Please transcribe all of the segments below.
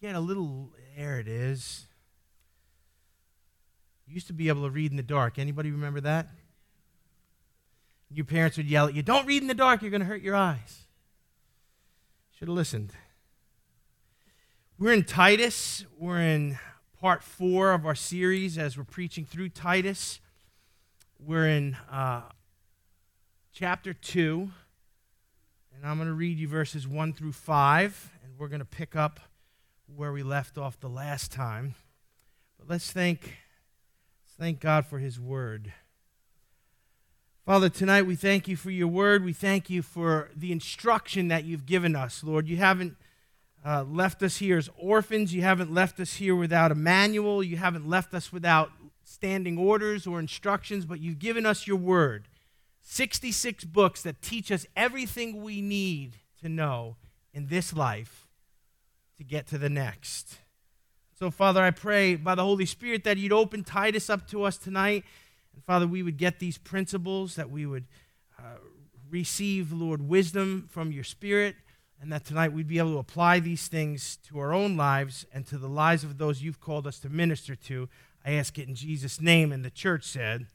get a little, there it is. You used to be able to read in the dark. Anybody remember that? Your parents would yell at you, don't read in the dark, you're going to hurt your eyes. Should have listened. We're in Titus. We're in part four of our series as we're preaching through Titus. We're in uh, chapter two, and I'm going to read you verses one through five, and we're going to pick up where we left off the last time. But let's thank, let's thank God for His word. Father, tonight we thank you for your word. We thank you for the instruction that you've given us, Lord. You haven't uh, left us here as orphans. You haven't left us here without a manual. You haven't left us without standing orders or instructions, but you've given us your word. 66 books that teach us everything we need to know in this life to get to the next. So, Father, I pray by the Holy Spirit that you'd open Titus up to us tonight and Father, we would get these principles, that we would uh, receive, Lord, wisdom from your Spirit, and that tonight we'd be able to apply these things to our own lives and to the lives of those you've called us to minister to. I ask it in Jesus' name. And the church said,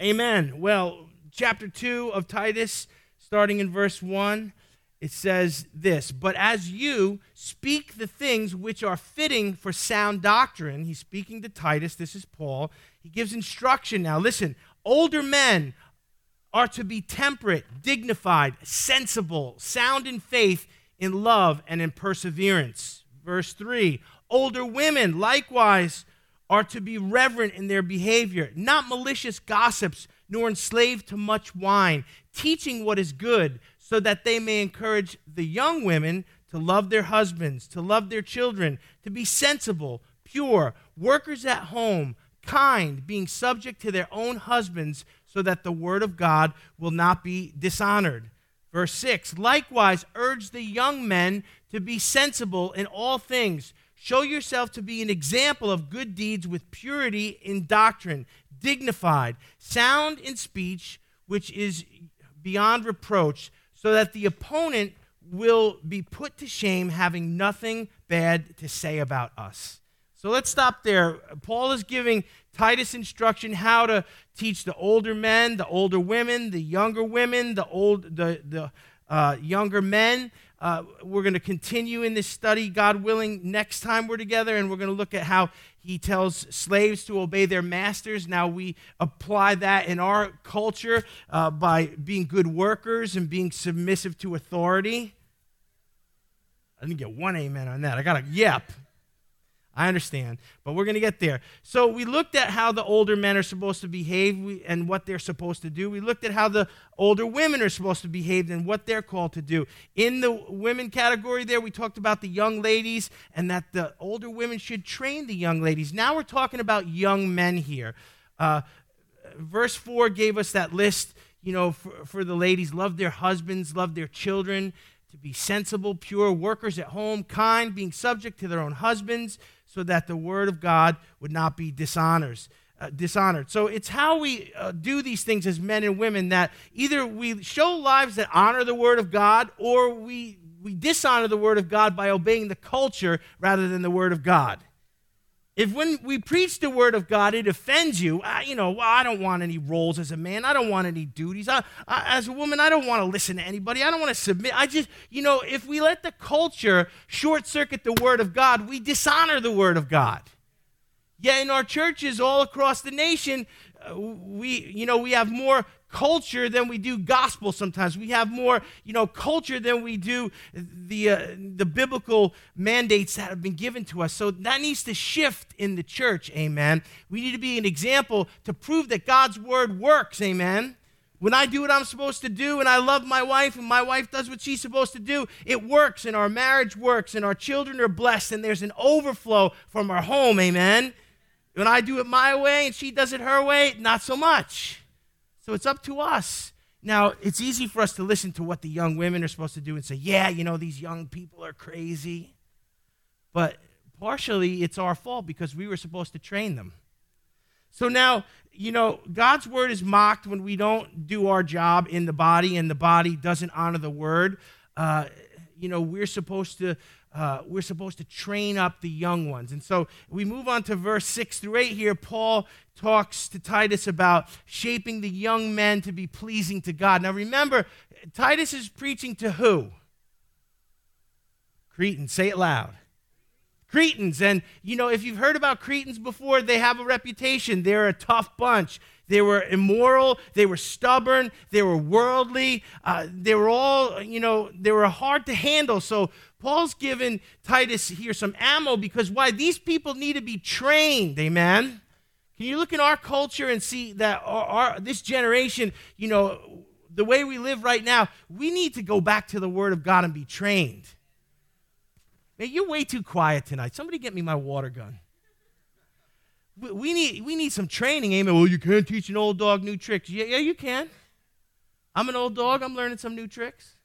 Amen. Well, chapter 2 of Titus, starting in verse 1 it says this But as you speak the things which are fitting for sound doctrine, he's speaking to Titus, this is Paul. He gives instruction now. Listen, older men are to be temperate, dignified, sensible, sound in faith, in love, and in perseverance. Verse 3 Older women likewise are to be reverent in their behavior, not malicious gossips, nor enslaved to much wine, teaching what is good so that they may encourage the young women to love their husbands, to love their children, to be sensible, pure, workers at home, kind, being subject to their own husbands, so that the word of God will not be dishonored. Verse 6 Likewise, urge the young men to be sensible in all things. Show yourself to be an example of good deeds with purity in doctrine, dignified, sound in speech, which is beyond reproach so that the opponent will be put to shame having nothing bad to say about us. So let's stop there. Paul is giving Titus instruction how to teach the older men, the older women, the younger women, the old the the uh, younger men. Uh, we're going to continue in this study, God willing, next time we're together, and we're going to look at how he tells slaves to obey their masters. Now, we apply that in our culture uh, by being good workers and being submissive to authority. I didn't get one amen on that. I got a yep. I understand, but we're going to get there. So we looked at how the older men are supposed to behave and what they're supposed to do. We looked at how the older women are supposed to behave and what they're called to do. In the women category there, we talked about the young ladies and that the older women should train the young ladies. Now we're talking about young men here. Uh, verse 4 gave us that list, you know, for, for the ladies love their husbands, love their children, to be sensible, pure, workers at home, kind, being subject to their own husbands so that the word of God would not be dishonors, uh, dishonored. So it's how we uh, do these things as men and women that either we show lives that honor the word of God or we, we dishonor the word of God by obeying the culture rather than the word of God. If when we preach the word of God, it offends you, I, you know, well, I don't want any roles as a man. I don't want any duties. I, I, as a woman, I don't want to listen to anybody. I don't want to submit. I just, you know, if we let the culture short circuit the word of God, we dishonor the word of God. Yet in our churches all across the nation, uh, we, you know, we have more culture than we do gospel sometimes. We have more, you know, culture than we do the, uh, the biblical mandates that have been given to us. So that needs to shift in the church, amen. We need to be an example to prove that God's word works, amen. When I do what I'm supposed to do and I love my wife and my wife does what she's supposed to do, it works and our marriage works and our children are blessed and there's an overflow from our home, amen. When I do it my way and she does it her way, not so much. So it's up to us. Now, it's easy for us to listen to what the young women are supposed to do and say, yeah, you know, these young people are crazy. But partially, it's our fault because we were supposed to train them. So now, you know, God's word is mocked when we don't do our job in the body and the body doesn't honor the word. Uh, you know, we're supposed to uh, we're supposed to train up the young ones. And so we move on to verse 6 through 8 here. Paul talks to Titus about shaping the young men to be pleasing to God. Now remember, Titus is preaching to who? Cretans. Say it loud. Cretans. And, you know, if you've heard about Cretans before, they have a reputation. They're a tough bunch. They were immoral. They were stubborn. They were worldly. Uh, they were all, you know, they were hard to handle. So Paul's given Titus here some ammo because why? These people need to be trained. Amen. Can you look in our culture and see that our, our, this generation, you know, the way we live right now, we need to go back to the Word of God and be trained. Man, you're way too quiet tonight. Somebody get me my water gun. We need, we need some training, amen. Well, you can't teach an old dog new tricks. Yeah, yeah, you can. I'm an old dog. I'm learning some new tricks.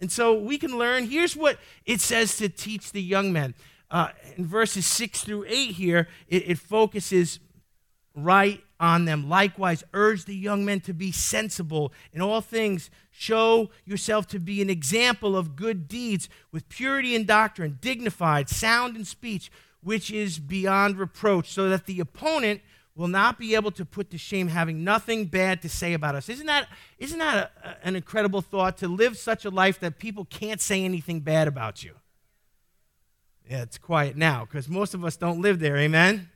And so we can learn. Here's what it says to teach the young men. Uh, in verses 6 through 8 here, it, it focuses right on them. Likewise, urge the young men to be sensible in all things. Show yourself to be an example of good deeds with purity in doctrine, dignified, sound in speech which is beyond reproach, so that the opponent will not be able to put to shame having nothing bad to say about us. Isn't that, isn't that a, an incredible thought to live such a life that people can't say anything bad about you? Yeah, it's quiet now because most of us don't live there, amen?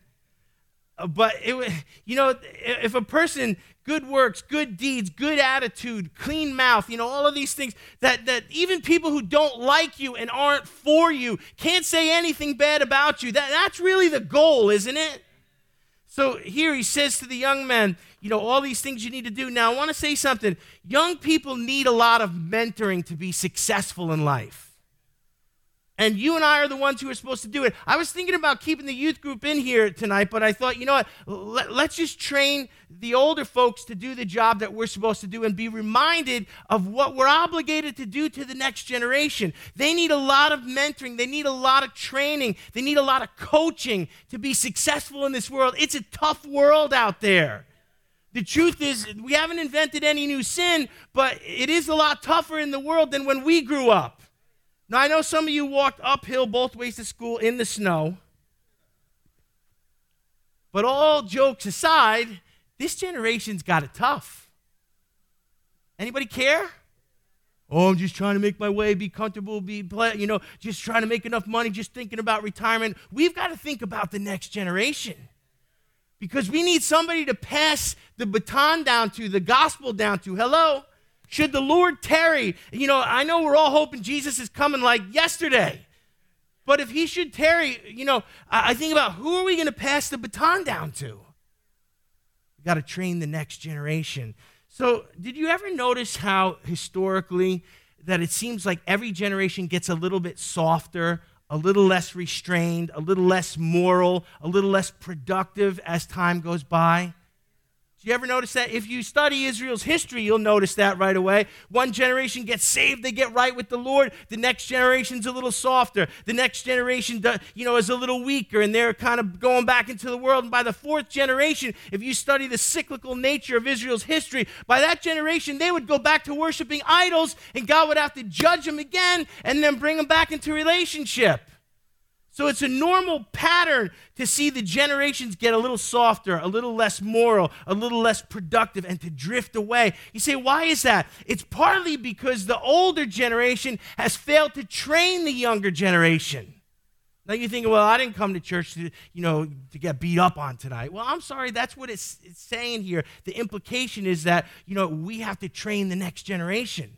Uh, but it, you know, if a person good works, good deeds, good attitude, clean mouth, you know, all of these things that, that even people who don't like you and aren't for you can't say anything bad about you. That, that's really the goal, isn't it? So here he says to the young men, you know, all these things you need to do. Now, I want to say something. Young people need a lot of mentoring to be successful in life. And you and I are the ones who are supposed to do it. I was thinking about keeping the youth group in here tonight, but I thought, you know what? Let, us just train the older folks to do the job that we're supposed to do and be reminded of what we're obligated to do to the next generation. They need a lot of mentoring, they need a lot of training, they need a lot of coaching to be successful in this world. It's a tough world out there. The truth is, we haven't invented any new sin, but it is a lot tougher in the world than when we grew up. Now, I know some of you walked uphill both ways to school in the snow. But all jokes aside, this generation's got it tough. Anybody care? Oh, I'm just trying to make my way, be comfortable, be, you know, just trying to make enough money, just thinking about retirement. We've got to think about the next generation because we need somebody to pass the baton down to, the gospel down to. Hello? Should the Lord tarry, you know, I know we're all hoping Jesus is coming like yesterday. But if he should tarry, you know, I think about who are we going to pass the baton down to? We got to train the next generation. So, did you ever notice how historically that it seems like every generation gets a little bit softer, a little less restrained, a little less moral, a little less productive as time goes by? Do you ever notice that? If you study Israel's history, you'll notice that right away. One generation gets saved, they get right with the Lord. The next generation's a little softer. The next generation, you know, is a little weaker, and they're kind of going back into the world. And by the fourth generation, if you study the cyclical nature of Israel's history, by that generation, they would go back to worshiping idols, and God would have to judge them again and then bring them back into relationship. So it's a normal pattern to see the generations get a little softer, a little less moral, a little less productive, and to drift away. You say, why is that? It's partly because the older generation has failed to train the younger generation. Now you think, well, I didn't come to church to, you know, to get beat up on tonight. Well, I'm sorry, that's what it's, it's saying here. The implication is that, you know, we have to train the next generation.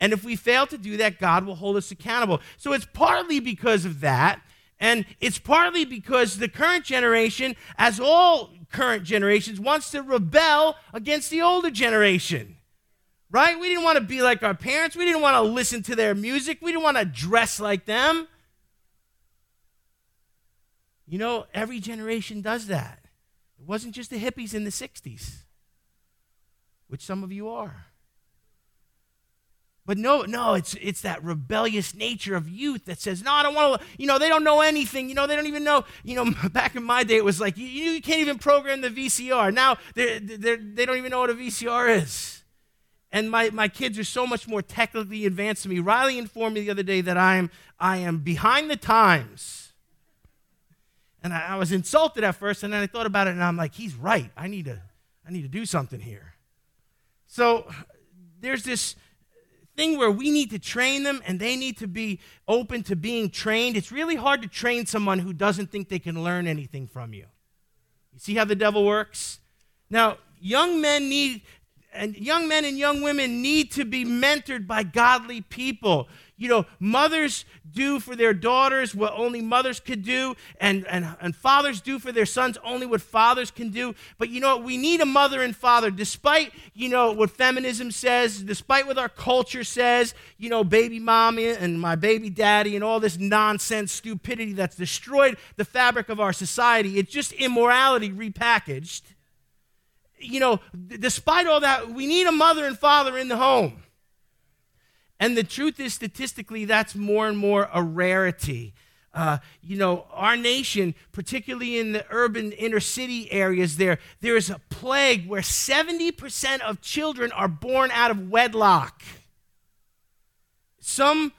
And if we fail to do that, God will hold us accountable. So it's partly because of that and it's partly because the current generation, as all current generations, wants to rebel against the older generation. Right? We didn't want to be like our parents. We didn't want to listen to their music. We didn't want to dress like them. You know, every generation does that. It wasn't just the hippies in the 60s, which some of you are. But no, no, it's it's that rebellious nature of youth that says, no, I don't want to, you know, they don't know anything. You know, they don't even know, you know, back in my day, it was like, you, you can't even program the VCR. Now, they're, they're, they don't even know what a VCR is. and my, my kids are so much more technically advanced than me. Riley informed me the other day that I am, I am behind the times. And I, I was insulted at first, and then I thought about it, and I'm like, he's right. I need to, I need to do something here. So there's this thing where we need to train them and they need to be open to being trained. It's really hard to train someone who doesn't think they can learn anything from you. You see how the devil works? Now, young men need and young men and young women need to be mentored by godly people. You know, mothers do for their daughters what only mothers could do, and, and, and fathers do for their sons only what fathers can do. But you know, we need a mother and father, despite, you know, what feminism says, despite what our culture says, you know, baby mommy and my baby daddy and all this nonsense stupidity that's destroyed the fabric of our society. It's just immorality repackaged you know, despite all that, we need a mother and father in the home. And the truth is, statistically, that's more and more a rarity. Uh, you know, our nation, particularly in the urban inner city areas, there, there is a plague where 70% of children are born out of wedlock. Some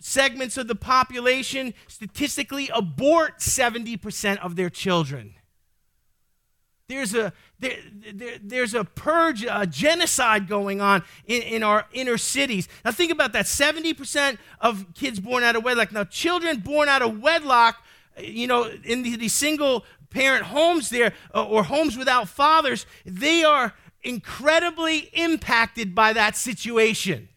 segments of the population statistically abort 70% of their children. There's a, there, there, there's a purge, a genocide going on in, in our inner cities. Now, think about that 70% of kids born out of wedlock. Now, children born out of wedlock, you know, in the, the single parent homes there, uh, or homes without fathers, they are incredibly impacted by that situation.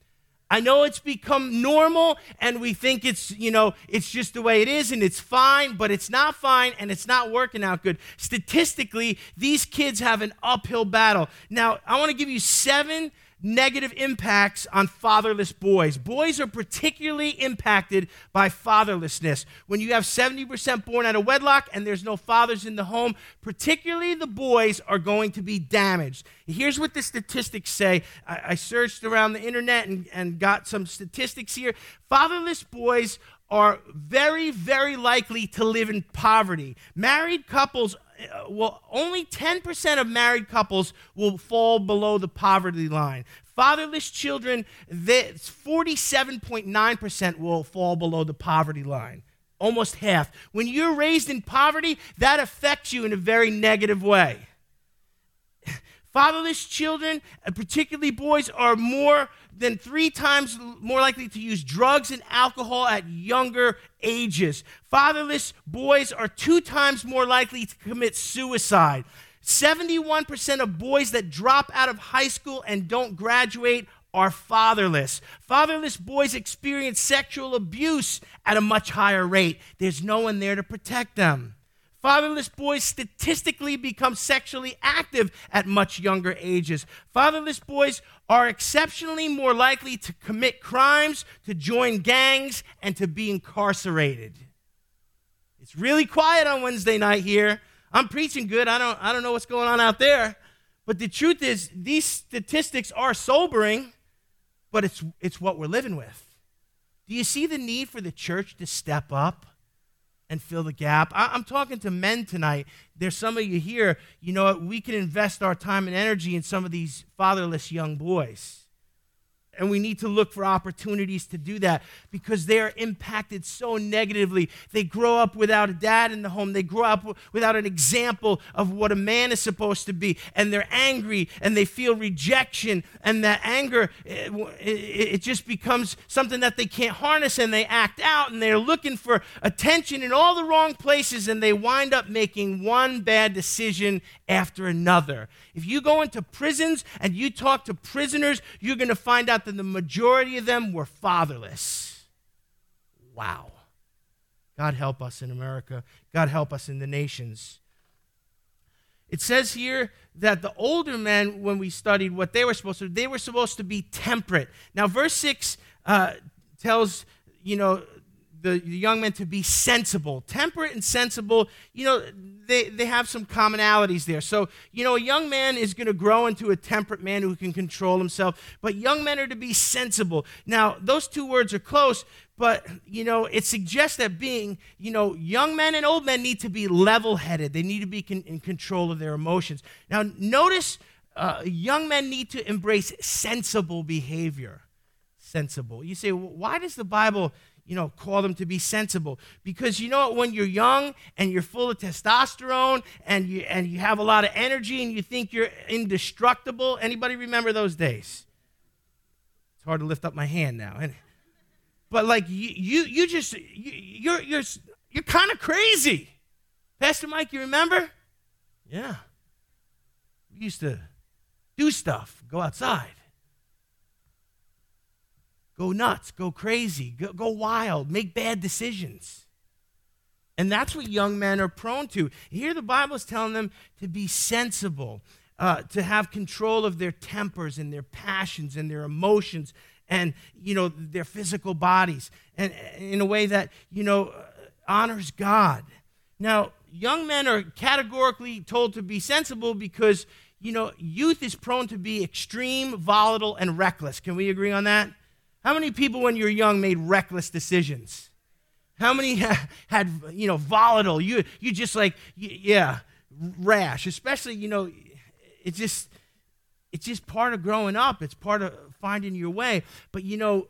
I know it's become normal and we think it's, you know, it's just the way it is and it's fine, but it's not fine and it's not working out good. Statistically, these kids have an uphill battle. Now, I want to give you seven negative impacts on fatherless boys. Boys are particularly impacted by fatherlessness. When you have 70% born out of wedlock and there's no fathers in the home, particularly the boys are going to be damaged. Here's what the statistics say. I, I searched around the internet and, and got some statistics here. Fatherless boys are very, very likely to live in poverty. Married couples Uh, well, only 10% of married couples will fall below the poverty line. Fatherless children, 47.9% will fall below the poverty line. Almost half. When you're raised in poverty, that affects you in a very negative way. Fatherless children, particularly boys, are more than three times more likely to use drugs and alcohol at younger ages. Fatherless boys are two times more likely to commit suicide. 71% of boys that drop out of high school and don't graduate are fatherless. Fatherless boys experience sexual abuse at a much higher rate. There's no one there to protect them. Fatherless boys statistically become sexually active at much younger ages. Fatherless boys are exceptionally more likely to commit crimes, to join gangs, and to be incarcerated. It's really quiet on Wednesday night here. I'm preaching good. I don't, I don't know what's going on out there. But the truth is, these statistics are sobering, but it's, it's what we're living with. Do you see the need for the church to step up? And fill the gap. I, am talking to men tonight. There's some of you here, you know, we can invest our time and energy in some of these fatherless young boys. And we need to look for opportunities to do that because they're impacted so negatively. They grow up without a dad in the home. They grow up without an example of what a man is supposed to be. And they're angry and they feel rejection. And that anger, it, it, just becomes something that they can't harness and they act out and they're looking for attention in all the wrong places and they wind up making one bad decision after another. If you go into prisons and you talk to prisoners, you're going to find out that the majority of them were fatherless. Wow. God help us in America. God help us in the nations. It says here that the older men, when we studied what they were supposed to they were supposed to be temperate. Now, verse 6 uh, tells, you know, the, young men to be sensible. Temperate and sensible, you know, they, they have some commonalities there. So, you know, a young man is going to grow into a temperate man who can control himself, but young men are to be sensible. Now, those two words are close, but, you know, it suggests that being, you know, young men and old men need to be level headed, they need to be con- in control of their emotions. Now, notice uh, young men need to embrace sensible behavior. Sensible. You say, well, why does the Bible, you know, call them to be sensible? Because you know what? When you're young and you're full of testosterone and you and you have a lot of energy and you think you're indestructible. Anybody remember those days? It's hard to lift up my hand now. But like you, you, you just you, you're you're you're kind of crazy, Pastor Mike. You remember? Yeah. We used to do stuff, go outside, go nuts, go crazy, go, go wild, make bad decisions. And that's what young men are prone to. Here, the Bible is telling them to be sensible, uh, to have control of their tempers and their passions and their emotions and, you know, their physical bodies, and in a way that, you know, honors God. Now, young men are categorically told to be sensible because you know, youth is prone to be extreme, volatile, and reckless. Can we agree on that? How many people, when you were young, made reckless decisions? How many had, you know, volatile? You, you just like, yeah, rash. Especially, you know, it's just, it's just part of growing up. It's part of finding your way. But you know,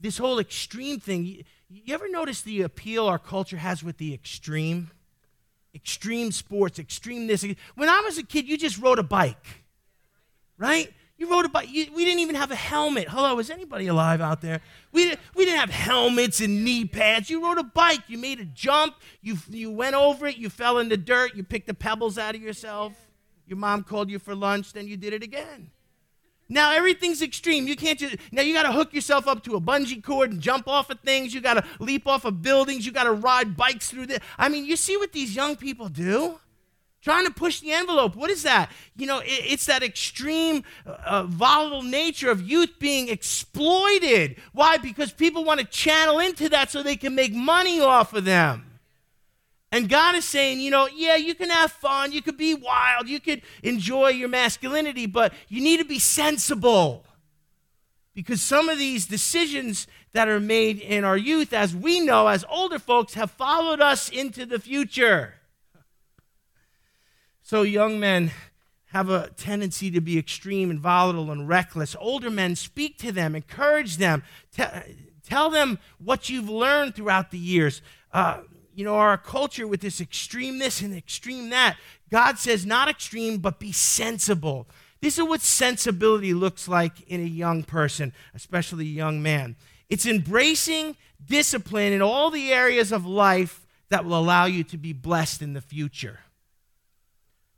this whole extreme thing. You, you ever notice the appeal our culture has with the extreme? extreme sports, extreme this. When I was a kid, you just rode a bike, right? You rode a bike. You, we didn't even have a helmet. Hello, is anybody alive out there? We, we didn't have helmets and knee pads. You rode a bike. You made a jump. You, you went over it. You fell in the dirt. You picked the pebbles out of yourself. Your mom called you for lunch. Then you did it again. Now everything's extreme. You can't just now you got to hook yourself up to a bungee cord and jump off of things. You got to leap off of buildings. You got to ride bikes through the. I mean, you see what these young people do? Trying to push the envelope. What is that? You know, it, it's that extreme, uh, volatile nature of youth being exploited. Why? Because people want to channel into that so they can make money off of them. And God is saying, you know, yeah, you can have fun, you could be wild, you could enjoy your masculinity, but you need to be sensible. Because some of these decisions that are made in our youth, as we know, as older folks, have followed us into the future. So, young men have a tendency to be extreme and volatile and reckless. Older men speak to them, encourage them, t- tell them what you've learned throughout the years. Uh, you know, our culture with this extreme this and extreme that. God says, not extreme, but be sensible. This is what sensibility looks like in a young person, especially a young man. It's embracing discipline in all the areas of life that will allow you to be blessed in the future.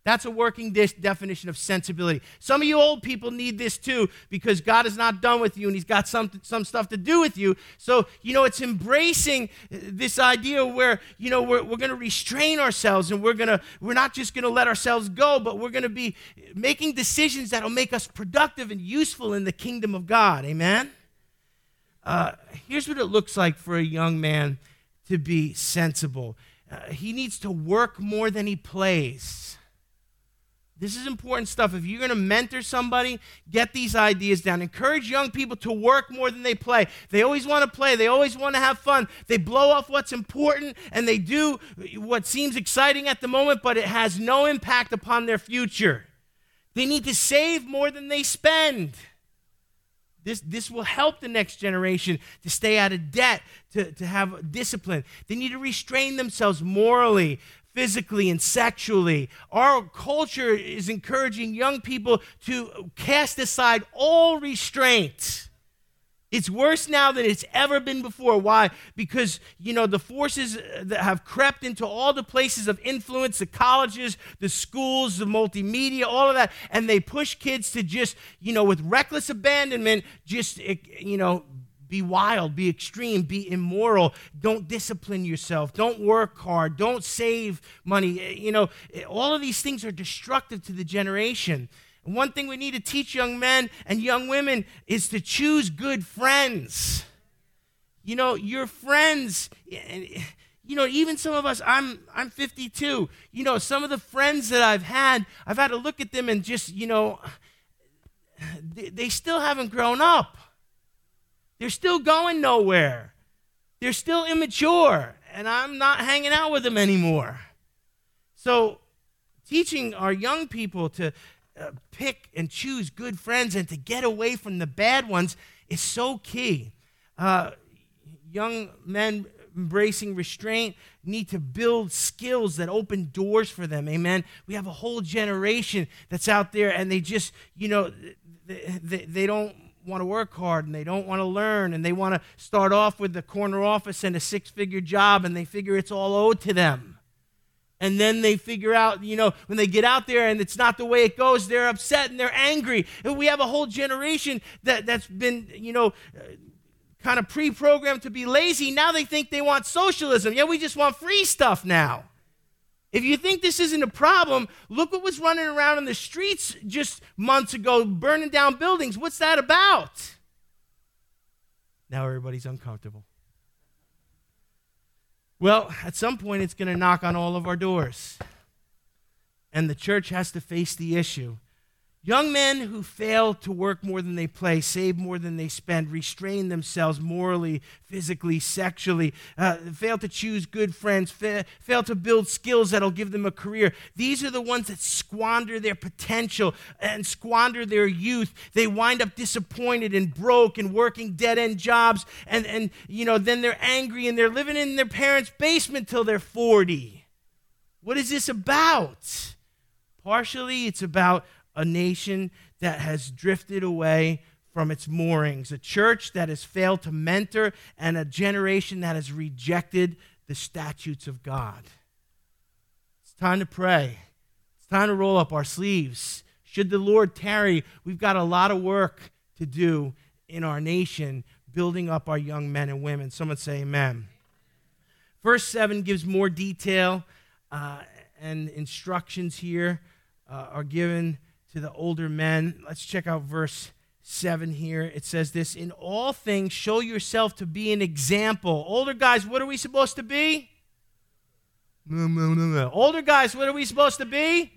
That's a working definition of sensibility. Some of you old people need this too because God is not done with you and He's got some, some stuff to do with you. So, you know, it's embracing this idea where, you know, we're, we're going to restrain ourselves and we're going to, we're not just going to let ourselves go, but we're going to be making decisions that will make us productive and useful in the kingdom of God. Amen? Uh, here's what it looks like for a young man to be sensible uh, he needs to work more than he plays. This is important stuff. If you're going to mentor somebody, get these ideas down. Encourage young people to work more than they play. They always want to play, they always want to have fun. They blow off what's important and they do what seems exciting at the moment, but it has no impact upon their future. They need to save more than they spend. This, this will help the next generation to stay out of debt, to, to have discipline. They need to restrain themselves morally physically and sexually. Our culture is encouraging young people to cast aside all restraint. It's worse now than it's ever been before. Why? Because, you know, the forces uh, that have crept into all the places of influence, the colleges, the schools, the multimedia, all of that, and they push kids to just, you know, with reckless abandonment, just, eh, you know, be wild, be extreme, be immoral. Don't discipline yourself. Don't work hard. Don't save money. Eh, you know, eh, all of these things are destructive to the generation. And one thing we need to teach young men and young women is to choose good friends. You know, your friends, eh, you know, even some of us, I'm I'm 52. You know, some of the friends that I've had, I've had to look at them and just, you know, they, they still haven't grown up. They're still going nowhere. They're still immature, and I'm not hanging out with them anymore. So, teaching our young people to uh, pick and choose good friends and to get away from the bad ones is so key. Uh, young men embracing restraint need to build skills that open doors for them. Amen. We have a whole generation that's out there and they just, you know, they, they, they don't want to work hard and they don't want to learn and they want to start off with the corner office and a six figure job and they figure it's all owed to them. And then they figure out, you know, when they get out there and it's not the way it goes, they're upset and they're angry. And we have a whole generation that, that's been, you know, kind of pre programmed to be lazy. Now they think they want socialism. Yeah, we just want free stuff now. If you think this isn't a problem, look what was running around in the streets just months ago, burning down buildings. What's that about? Now everybody's uncomfortable. Well, at some point, it's going to knock on all of our doors. And the church has to face the issue Young men who fail to work more than they play, save more than they spend, restrain themselves morally, physically, sexually, uh, fail to choose good friends, fa- fail to build skills that'll give them a career. These are the ones that squander their potential and squander their youth. They wind up disappointed and broke and working dead end jobs. And, and, you know, then they're angry and they're living in their parents' basement till they're 40. What is this about? Partially, it's about a nation that has drifted away from its moorings, a church that has failed to mentor, and a generation that has rejected the statutes of God. It's time to pray. It's time to roll up our sleeves. Should the Lord tarry, we've got a lot of work to do in our nation, building up our young men and women. Someone say amen. Verse 7 gives more detail uh, and instructions here uh, are given to the older men. Let's check out verse 7 here. It says this In all things, show yourself to be an example. Older guys, what are we supposed to be? Older guys, what are we supposed to be?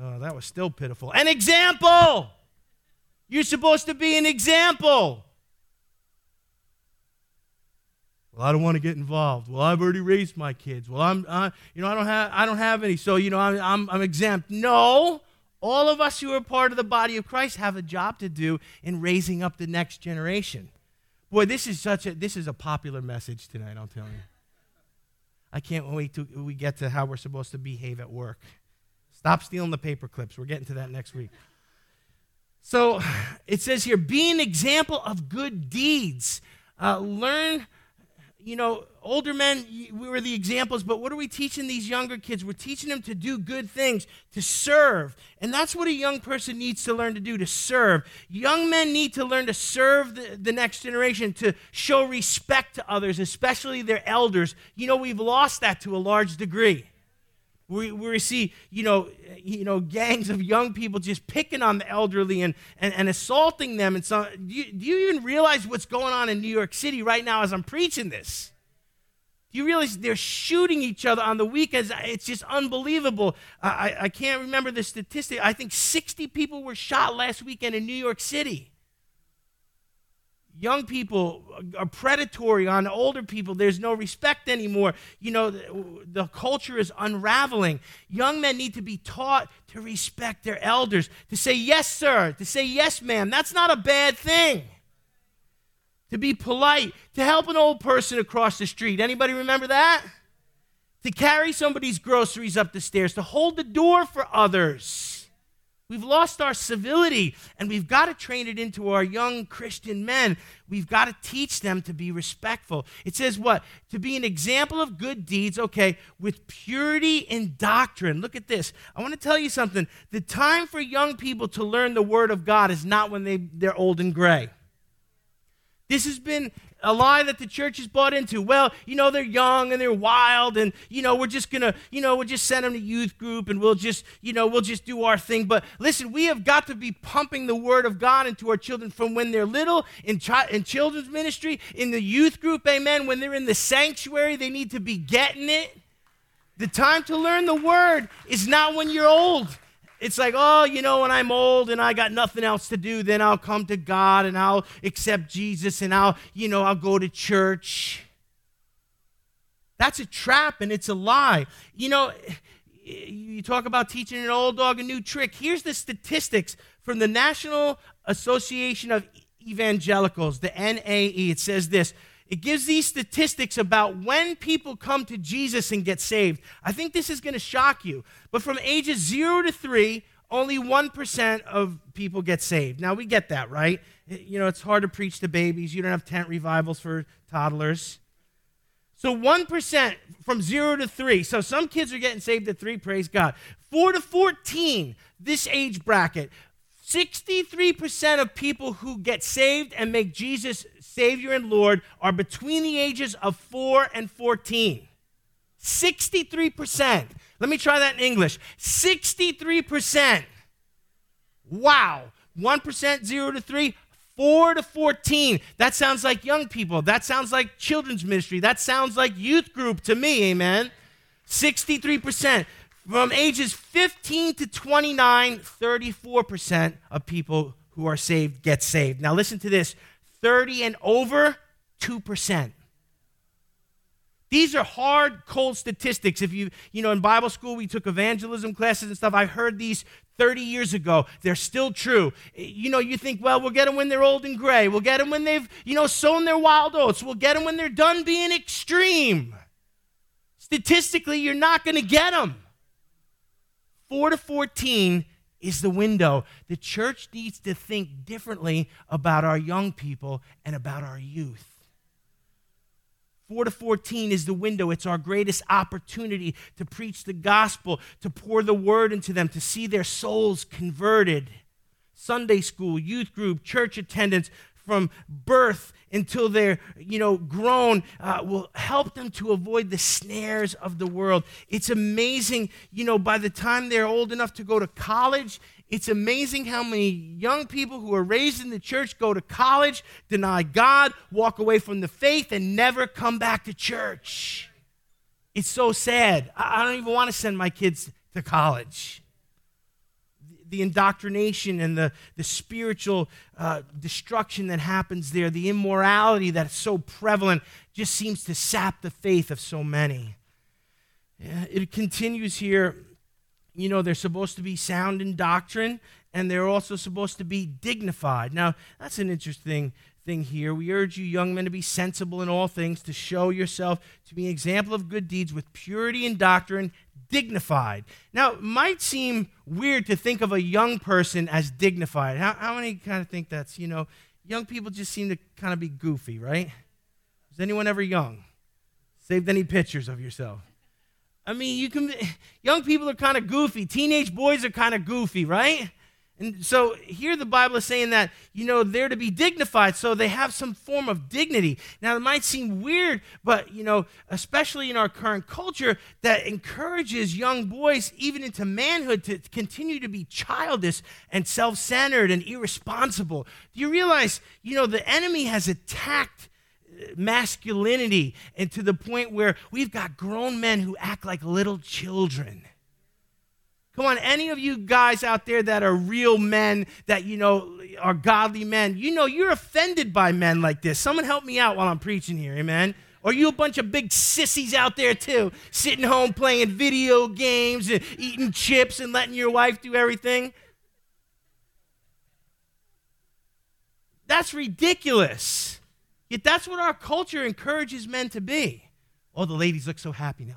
Oh, that was still pitiful. An example. You're supposed to be an example. Well, I don't want to get involved. Well, I've already raised my kids. Well, I'm, uh, you know, I don't have, I don't have any, so you know, I'm, I'm, I'm exempt. No, all of us who are part of the body of Christ have a job to do in raising up the next generation. Boy, this is such a this is a popular message tonight, I'll tell you. I can't wait till we get to how we're supposed to behave at work. Stop stealing the paper clips. We're getting to that next week. So it says here, be an example of good deeds. Uh, learn you know, older men, we were the examples, but what are we teaching these younger kids? We're teaching them to do good things, to serve. And that's what a young person needs to learn to do, to serve. Young men need to learn to serve the, the next generation, to show respect to others, especially their elders. You know, we've lost that to a large degree. We, we see, you know, you know, gangs of young people just picking on the elderly and, and, and assaulting them. And so, do you, do you even realize what's going on in New York City right now as I'm preaching this? Do you realize they're shooting each other on the weekends? It's just unbelievable. I, I can't remember the statistic. I think 60 people were shot last weekend in New York City young people are predatory on older people. There's no respect anymore. You know, the, the, culture is unraveling. Young men need to be taught to respect their elders, to say yes, sir, to say yes, ma'am. That's not a bad thing. To be polite, to help an old person across the street. Anybody remember that? To carry somebody's groceries up the stairs, to hold the door for others We've lost our civility, and we've got to train it into our young Christian men. We've got to teach them to be respectful. It says what? To be an example of good deeds, okay, with purity in doctrine. Look at this. I want to tell you something. The time for young people to learn the Word of God is not when they, they're old and gray. This has been a lie that the church has bought into. Well, you know, they're young and they're wild, and, you know, we're just going to, you know, we'll just send them to youth group and we'll just, you know, we'll just do our thing. But listen, we have got to be pumping the word of God into our children from when they're little in, chi- in children's ministry, in the youth group, amen. When they're in the sanctuary, they need to be getting it. The time to learn the word is not when you're old. It's like, oh, you know, when I'm old and I got nothing else to do, then I'll come to God and I'll accept Jesus and I'll, you know, I'll go to church. That's a trap and it's a lie. You know, you talk about teaching an old dog a new trick. Here's the statistics from the National Association of Evangelicals, the NAE. It says this it gives these statistics about when people come to Jesus and get saved. I think this is going to shock you. But from ages zero to three, only 1% of people get saved. Now, we get that, right? Eh, you know, it's hard to preach to babies. You don't have tent revivals for toddlers. So 1% from 0 to 3. So some kids are getting saved at 3, praise God. 4 to 14, this age bracket. 63% of people who get saved and make Jesus Savior and Lord are between the ages of 4 and 14. 63%. Let me try that in English 63%. Wow. 1%, 0 to 3, 4 to 14. That sounds like young people. That sounds like children's ministry. That sounds like youth group to me, amen. 63%. From ages 15 to 29, 34% of people who are saved get saved. Now, listen to this 30 and over, 2%. These are hard, cold statistics. If you, you know, in Bible school, we took evangelism classes and stuff. I heard these 30 years ago. They're still true. You know, you think, well, we'll get them when they're old and gray. We'll get them when they've, you know, sown their wild oats. We'll get them when they're done being extreme. Statistically, you're not going to get them. 4 to 14 is the window. The church needs to think differently about our young people and about our youth. 4 to 14 is the window. It's our greatest opportunity to preach the gospel, to pour the word into them, to see their souls converted. Sunday school, youth group, church attendance, from birth until they're you know grown uh, will help them to avoid the snares of the world. It's amazing you know by the time they're old enough to go to college it's amazing how many young people who are raised in the church go to college deny god walk away from the faith and never come back to church. It's so sad. I don't even want to send my kids to college the indoctrination and the, the spiritual uh, destruction that happens there, the immorality that's so prevalent, just seems to sap the faith of so many. Yeah, it continues here. You know, they're supposed to be sound in doctrine, and they're also supposed to be dignified. Now, that's an interesting thing here. We urge you, young men, to be sensible in all things, to show yourself to be an example of good deeds with purity in doctrine, dignified. Now, it might seem weird to think of a young person as dignified. How, how many kind of think that's, you know, young people just seem to kind of be goofy, right? Is anyone ever young? Saved any pictures of yourself? I mean, you can, young people are kind of goofy. Teenage boys are kind of goofy, right? And so here the Bible is saying that, you know, they're to be dignified, so they have some form of dignity. Now, it might seem weird, but, you know, especially in our current culture, that encourages young boys, even into manhood, to continue to be childish and self centered and irresponsible. Do you realize, you know, the enemy has attacked uh, masculinity and to the point where we've got grown men who act like little children. Come on, any of you guys out there that are real men, that you know are godly men, you know you're offended by men like this. Someone help me out while I'm preaching here, amen. Or you a bunch of big sissies out there too, sitting home playing video games and eating chips and letting your wife do everything? That's ridiculous. Yet that's what our culture encourages men to be. Oh, the ladies look so happy now.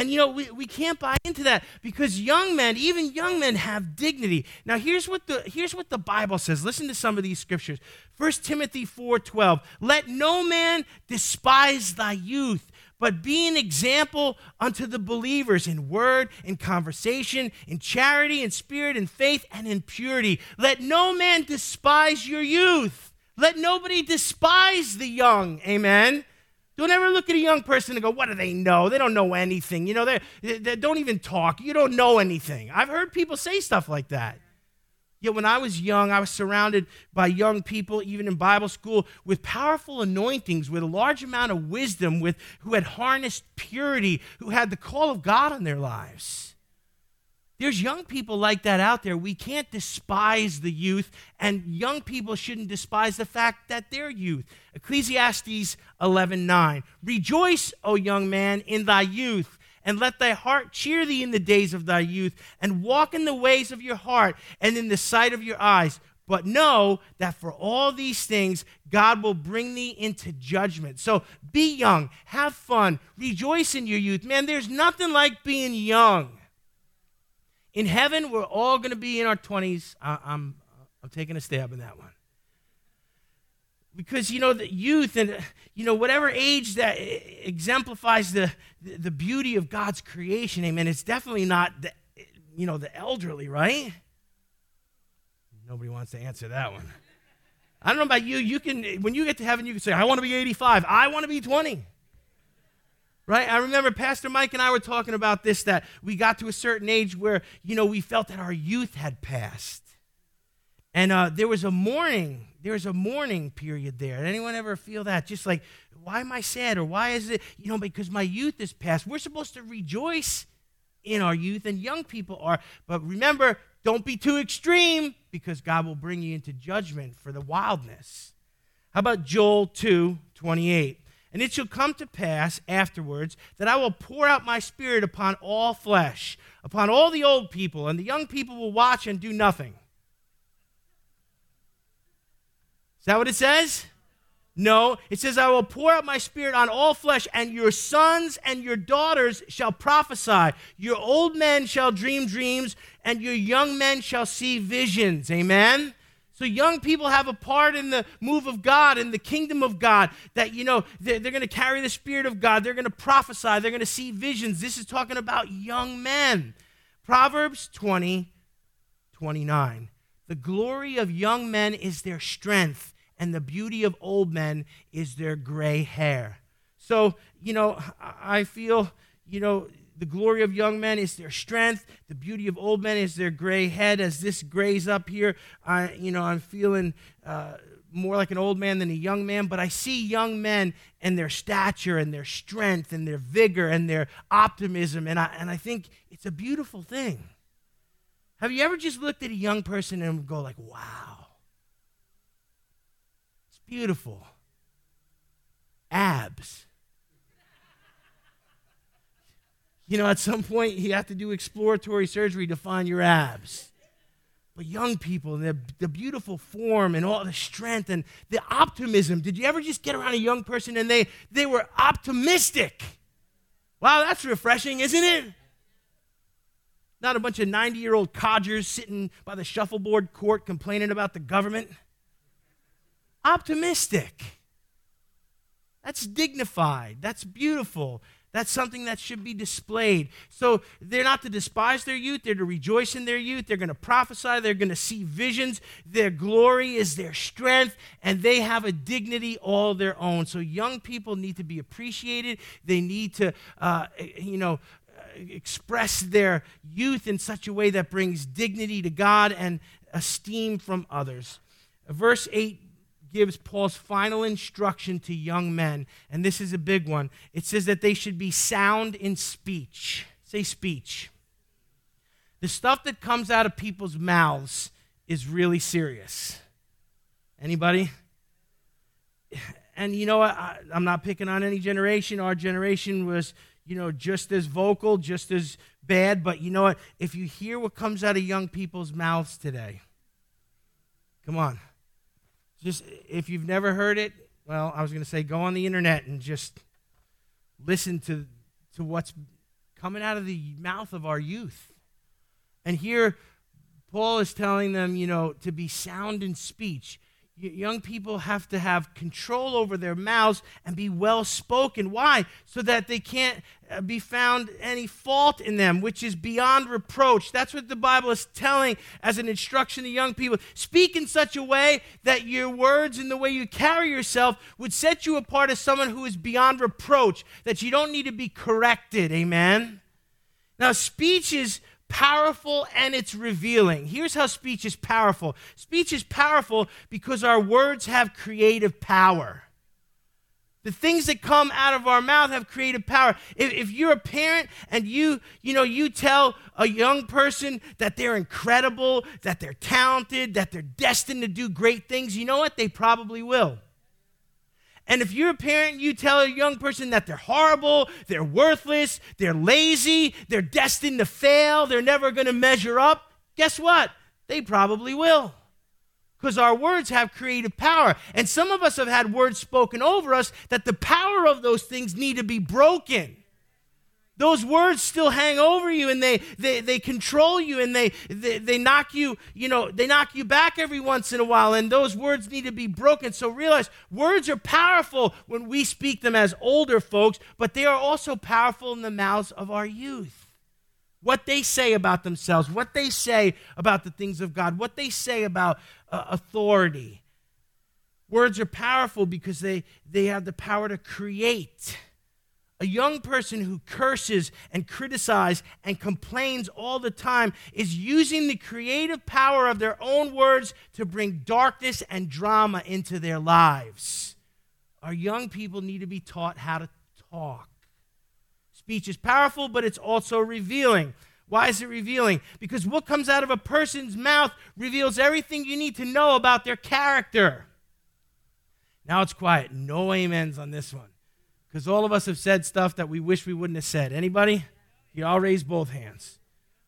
And you know, we, we can't buy into that because young men, even young men, have dignity. Now, here's what the here's what the Bible says. Listen to some of these scriptures. 1 Timothy 4:12. Let no man despise thy youth, but be an example unto the believers in word, in conversation, in charity, in spirit, in faith, and in purity. Let no man despise your youth. Let nobody despise the young. Amen. Don't ever look at a young person and go, What do they know? They don't know anything. You know, they, they don't even talk. You don't know anything. I've heard people say stuff like that. Yet when I was young, I was surrounded by young people, even in Bible school, with powerful anointings, with a large amount of wisdom, with who had harnessed purity, who had the call of God on their lives. There's young people like that out there. We can't despise the youth, and young people shouldn't despise the fact that they're youth. Ecclesiastes 11:9. Rejoice, O young man, in thy youth, and let thy heart cheer thee in the days of thy youth, and walk in the ways of your heart and in the sight of your eyes. But know that for all these things, God will bring thee into judgment. So be young, have fun, rejoice in your youth. Man, there's nothing like being young. In heaven, we're all going to be in our 20s. I, I'm, I'm taking a stab in that one. Because, you know, the youth and, you know, whatever age that exemplifies the, the beauty of God's creation, amen, it's definitely not, the, you know, the elderly, right? Nobody wants to answer that one. I don't know about you. You can, when you get to heaven, you can say, I want to be 85. I want to be 20. Right? I remember Pastor Mike and I were talking about this that we got to a certain age where, you know, we felt that our youth had passed. And uh, there was a mourning, there was a mourning period there. Did anyone ever feel that? Just like, why am I sad? Or why is it, you know, because my youth is past. We're supposed to rejoice in our youth, and young people are. But remember, don't be too extreme because God will bring you into judgment for the wildness. How about Joel 2 28? And it shall come to pass afterwards that I will pour out my spirit upon all flesh, upon all the old people, and the young people will watch and do nothing. Is that what it says? No, it says, I will pour out my spirit on all flesh, and your sons and your daughters shall prophesy. Your old men shall dream dreams, and your young men shall see visions. Amen? So young people have a part in the move of God, in the kingdom of God, that, you know, they're, they're going to carry the Spirit of God. They're going to prophesy. They're going to see visions. This is talking about young men. Proverbs 20, 29. The glory of young men is their strength, and the beauty of old men is their gray hair. So, you know, I feel, you know, the glory of young men is their strength. The beauty of old men is their gray head. As this grays up here, I, you know, I'm feeling uh, more like an old man than a young man. But I see young men and their stature and their strength and their vigor and their optimism, and I and I think it's a beautiful thing. Have you ever just looked at a young person and go like, "Wow, it's beautiful." Abs You know, at some point, you have to do exploratory surgery to find your abs. But young people, the, the beautiful form and all the strength and the optimism. Did you ever just get around a young person and they, they were optimistic? Wow, that's refreshing, isn't it? Not a bunch of 90 year old codgers sitting by the shuffleboard court complaining about the government. Optimistic. That's dignified. That's beautiful. That's something that should be displayed. So they're not to despise their youth, they're to rejoice in their youth. They're going to prophesy, they're going to see visions. Their glory is their strength, and they have a dignity all their own. So young people need to be appreciated. They need to, uh, you know, express their youth in such a way that brings dignity to God and esteem from others. Verse 8 gives Paul's final instruction to young men, and this is a big one. It says that they should be sound in speech. Say speech. The stuff that comes out of people's mouths is really serious. Anybody? And you know what? I, I'm not picking on any generation. Our generation was, you know, just as vocal, just as bad. But you know what? If you hear what comes out of young people's mouths today, come on just if you've never heard it, well, I was going to say go on the internet and just listen to, to what's coming out of the mouth of our youth. And here, Paul is telling them, you know, to be sound in speech young people have to have control over their mouths and be well spoken. Why? So that they can't uh, be found any fault in them, which is beyond reproach. That's what the Bible is telling as an instruction to young people. Speak in such a way that your words and the way you carry yourself would set you apart as someone who is beyond reproach, that you don't need to be corrected. Amen? Now, speech is powerful and it's revealing. Here's how speech is powerful speech is powerful because our words have creative power. The things that come out of our mouth have creative power. If, if, you're a parent and you, you know, you tell a young person that they're incredible, that they're talented, that they're destined to do great things, you know what? They probably will. And if you're a parent, you tell a young person that they're horrible, they're worthless, they're lazy, they're destined to fail, they're never going to measure up, guess what? They probably will. Because our words have creative power. And some of us have had words spoken over us that the power of those things need to be broken those words still hang over you and they, they, they control you and they, they, they knock you, you know, they knock you back every once in a while and those words need to be broken. So realize words are powerful when we speak them as older folks, but they are also powerful in the mouths of our youth. What they say about themselves, what they say about the things of God, what they say about uh, authority. Words are powerful because they, they have the power to create a young person who curses and criticizes and complains all the time is using the creative power of their own words to bring darkness and drama into their lives. Our young people need to be taught how to talk. Speech is powerful, but it's also revealing. Why is it revealing? Because what comes out of a person's mouth reveals everything you need to know about their character. Now it's quiet. No amens on this one. Because all of us have said stuff that we wish we wouldn't have said. Anybody? You all raise both hands.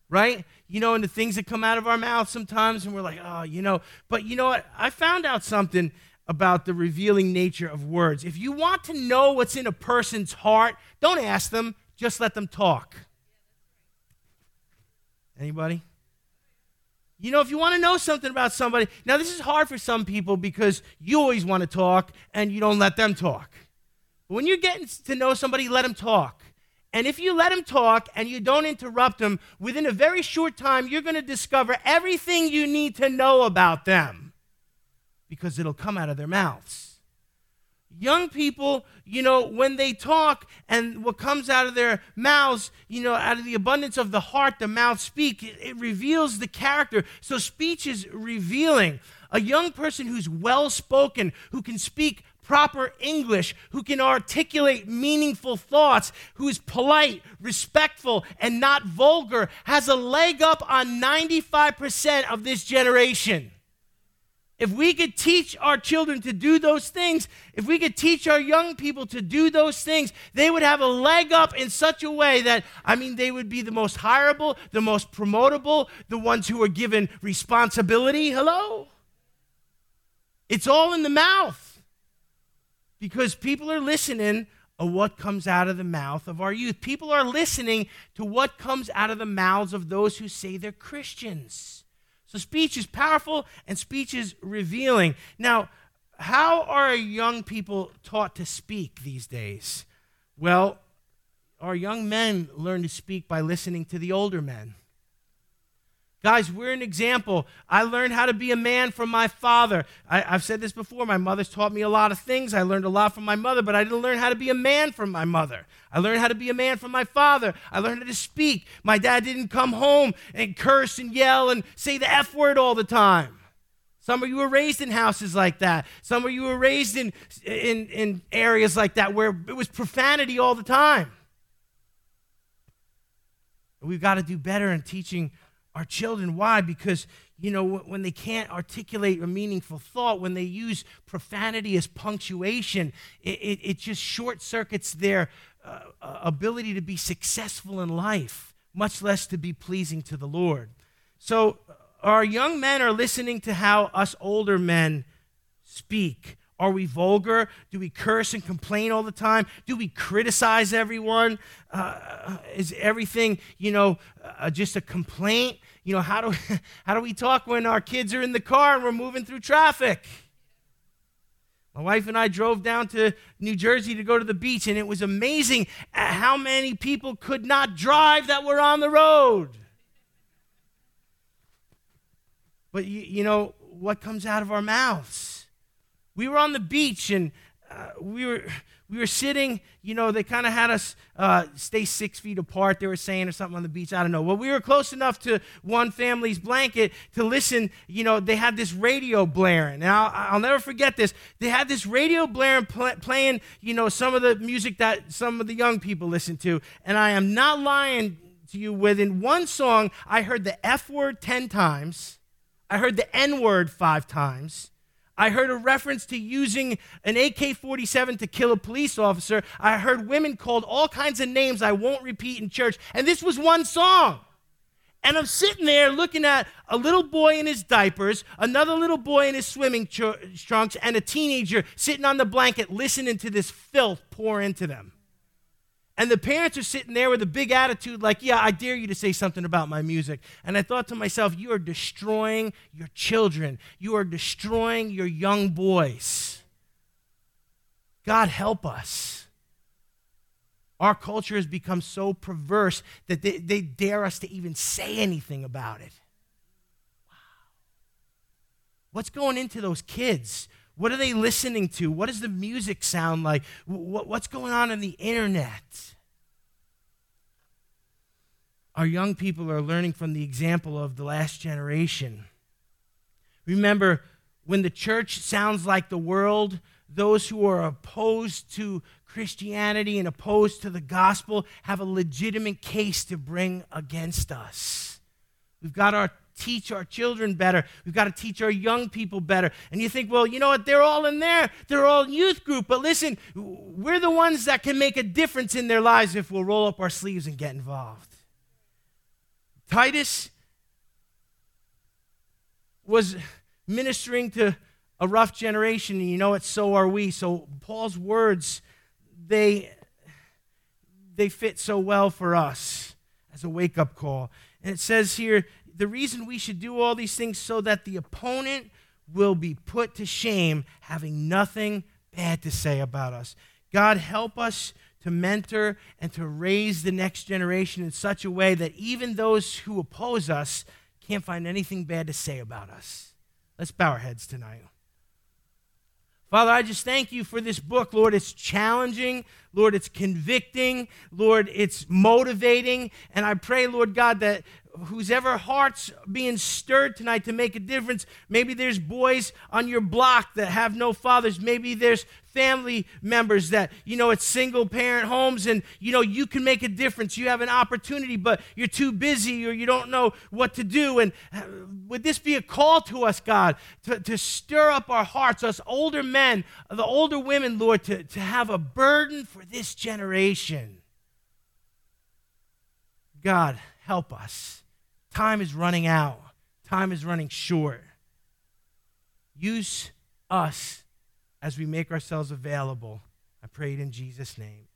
Right? You know, and the things that come out of our mouths sometimes, and we're like, oh, you know. But you know what? I found out something about the revealing nature of words. If you want to know what's in a person's heart, don't ask them, just let them talk. Anybody? You know, if you want to know something about somebody, now this is hard for some people because you always want to talk and you don't let them talk. When you're getting to know somebody, let them talk. And if you let them talk and you don't interrupt them, within a very short time, you're going to discover everything you need to know about them because it'll come out of their mouths. Young people, you know, when they talk and what comes out of their mouths, you know, out of the abundance of the heart, the mouth speak, it, it reveals the character. So speech is revealing. A young person who's well spoken, who can speak proper English, who can articulate meaningful thoughts, who is polite, respectful, and not vulgar, has a leg up on 95% of this generation. If we could teach our children to do those things, if we could teach our young people to do those things, they would have a leg up in such a way that, I mean, they would be the most hireable, the most promotable, the ones who are given responsibility. Hello? It's all in the mouth because people are listening to what comes out of the mouth of our youth. People are listening to what comes out of the mouths of those who say they're Christians. So speech is powerful and speech is revealing. Now, how are young people taught to speak these days? Well, our young men learn to speak by listening to the older men. Guys, we're an example. I learned how to be a man from my father. I, have said this before. My mother's taught me a lot of things. I learned a lot from my mother, but I didn't learn how to be a man from my mother. I learned how to be a man from my father. I learned how to speak. My dad didn't come home and curse and yell and say the F word all the time. Some of you were raised in houses like that. Some of you were raised in, in, in areas like that where it was profanity all the time. We've got to do better in teaching our children. Why? Because, you know, when they can't articulate a meaningful thought, when they use profanity as punctuation, it, it, it just short circuits their uh, uh, ability to be successful in life, much less to be pleasing to the Lord. So, uh, our young men are listening to how us older men speak. Are we vulgar? Do we curse and complain all the time? Do we criticize everyone? Uh, is everything, you know, uh, just a complaint? You know, how do, how do we talk when our kids are in the car and we're moving through traffic? My wife and I drove down to New Jersey to go to the beach, and it was amazing how many people could not drive that were on the road. But you, you know, what comes out of our mouths? We were on the beach and uh, we were we were sitting. You know, they kind of had us uh, stay six feet apart. They were saying or something on the beach. I don't know. Well, we were close enough to one family's blanket to listen. You know, they had this radio blaring. Now I'll, I'll never forget this. They had this radio blaring, pl- playing. You know, some of the music that some of the young people listen to. And I am not lying to you. Within one song, I heard the F word ten times. I heard the N word five times. I heard a reference to using an AK 47 to kill a police officer. I heard women called all kinds of names I won't repeat in church. And this was one song. And I'm sitting there looking at a little boy in his diapers, another little boy in his swimming trunks, and a teenager sitting on the blanket listening to this filth pour into them. And the parents are sitting there with a big attitude, like, Yeah, I dare you to say something about my music. And I thought to myself, You are destroying your children, you are destroying your young boys. God help us. Our culture has become so perverse that they, they dare us to even say anything about it. Wow. What's going into those kids? What are they listening to? What does the music sound like? What's going on in the internet? Our young people are learning from the example of the last generation. Remember, when the church sounds like the world, those who are opposed to Christianity and opposed to the gospel have a legitimate case to bring against us. We've got our teach our children better. We've got to teach our young people better. And you think, well, you know what? They're all in there. They're all youth group. But listen, we're the ones that can make a difference in their lives if we'll roll up our sleeves and get involved. Titus was ministering to a rough generation, and you know what? So are we. So Paul's words, they they fit so well for us as a wake-up call. And it says here the reason we should do all these things so that the opponent will be put to shame, having nothing bad to say about us. God, help us to mentor and to raise the next generation in such a way that even those who oppose us can't find anything bad to say about us. Let's bow our heads tonight. Father, I just thank you for this book. Lord, it's challenging. Lord, it's convicting. Lord, it's motivating. And I pray, Lord God, that whose ever hearts being stirred tonight to make a difference. Maybe there's boys on your block that have no fathers. Maybe there's family members that, you know, it's single parent homes and, you know, you can make a difference. You have an opportunity, but you're too busy or you don't know what to do. And uh, would this be a call to us, God, to, to stir up our hearts, us older men, the older women, Lord, to, to have a burden for this generation? God, help us. Time is running out, time is running short. Use us as we make ourselves available. I pray it in Jesus' name.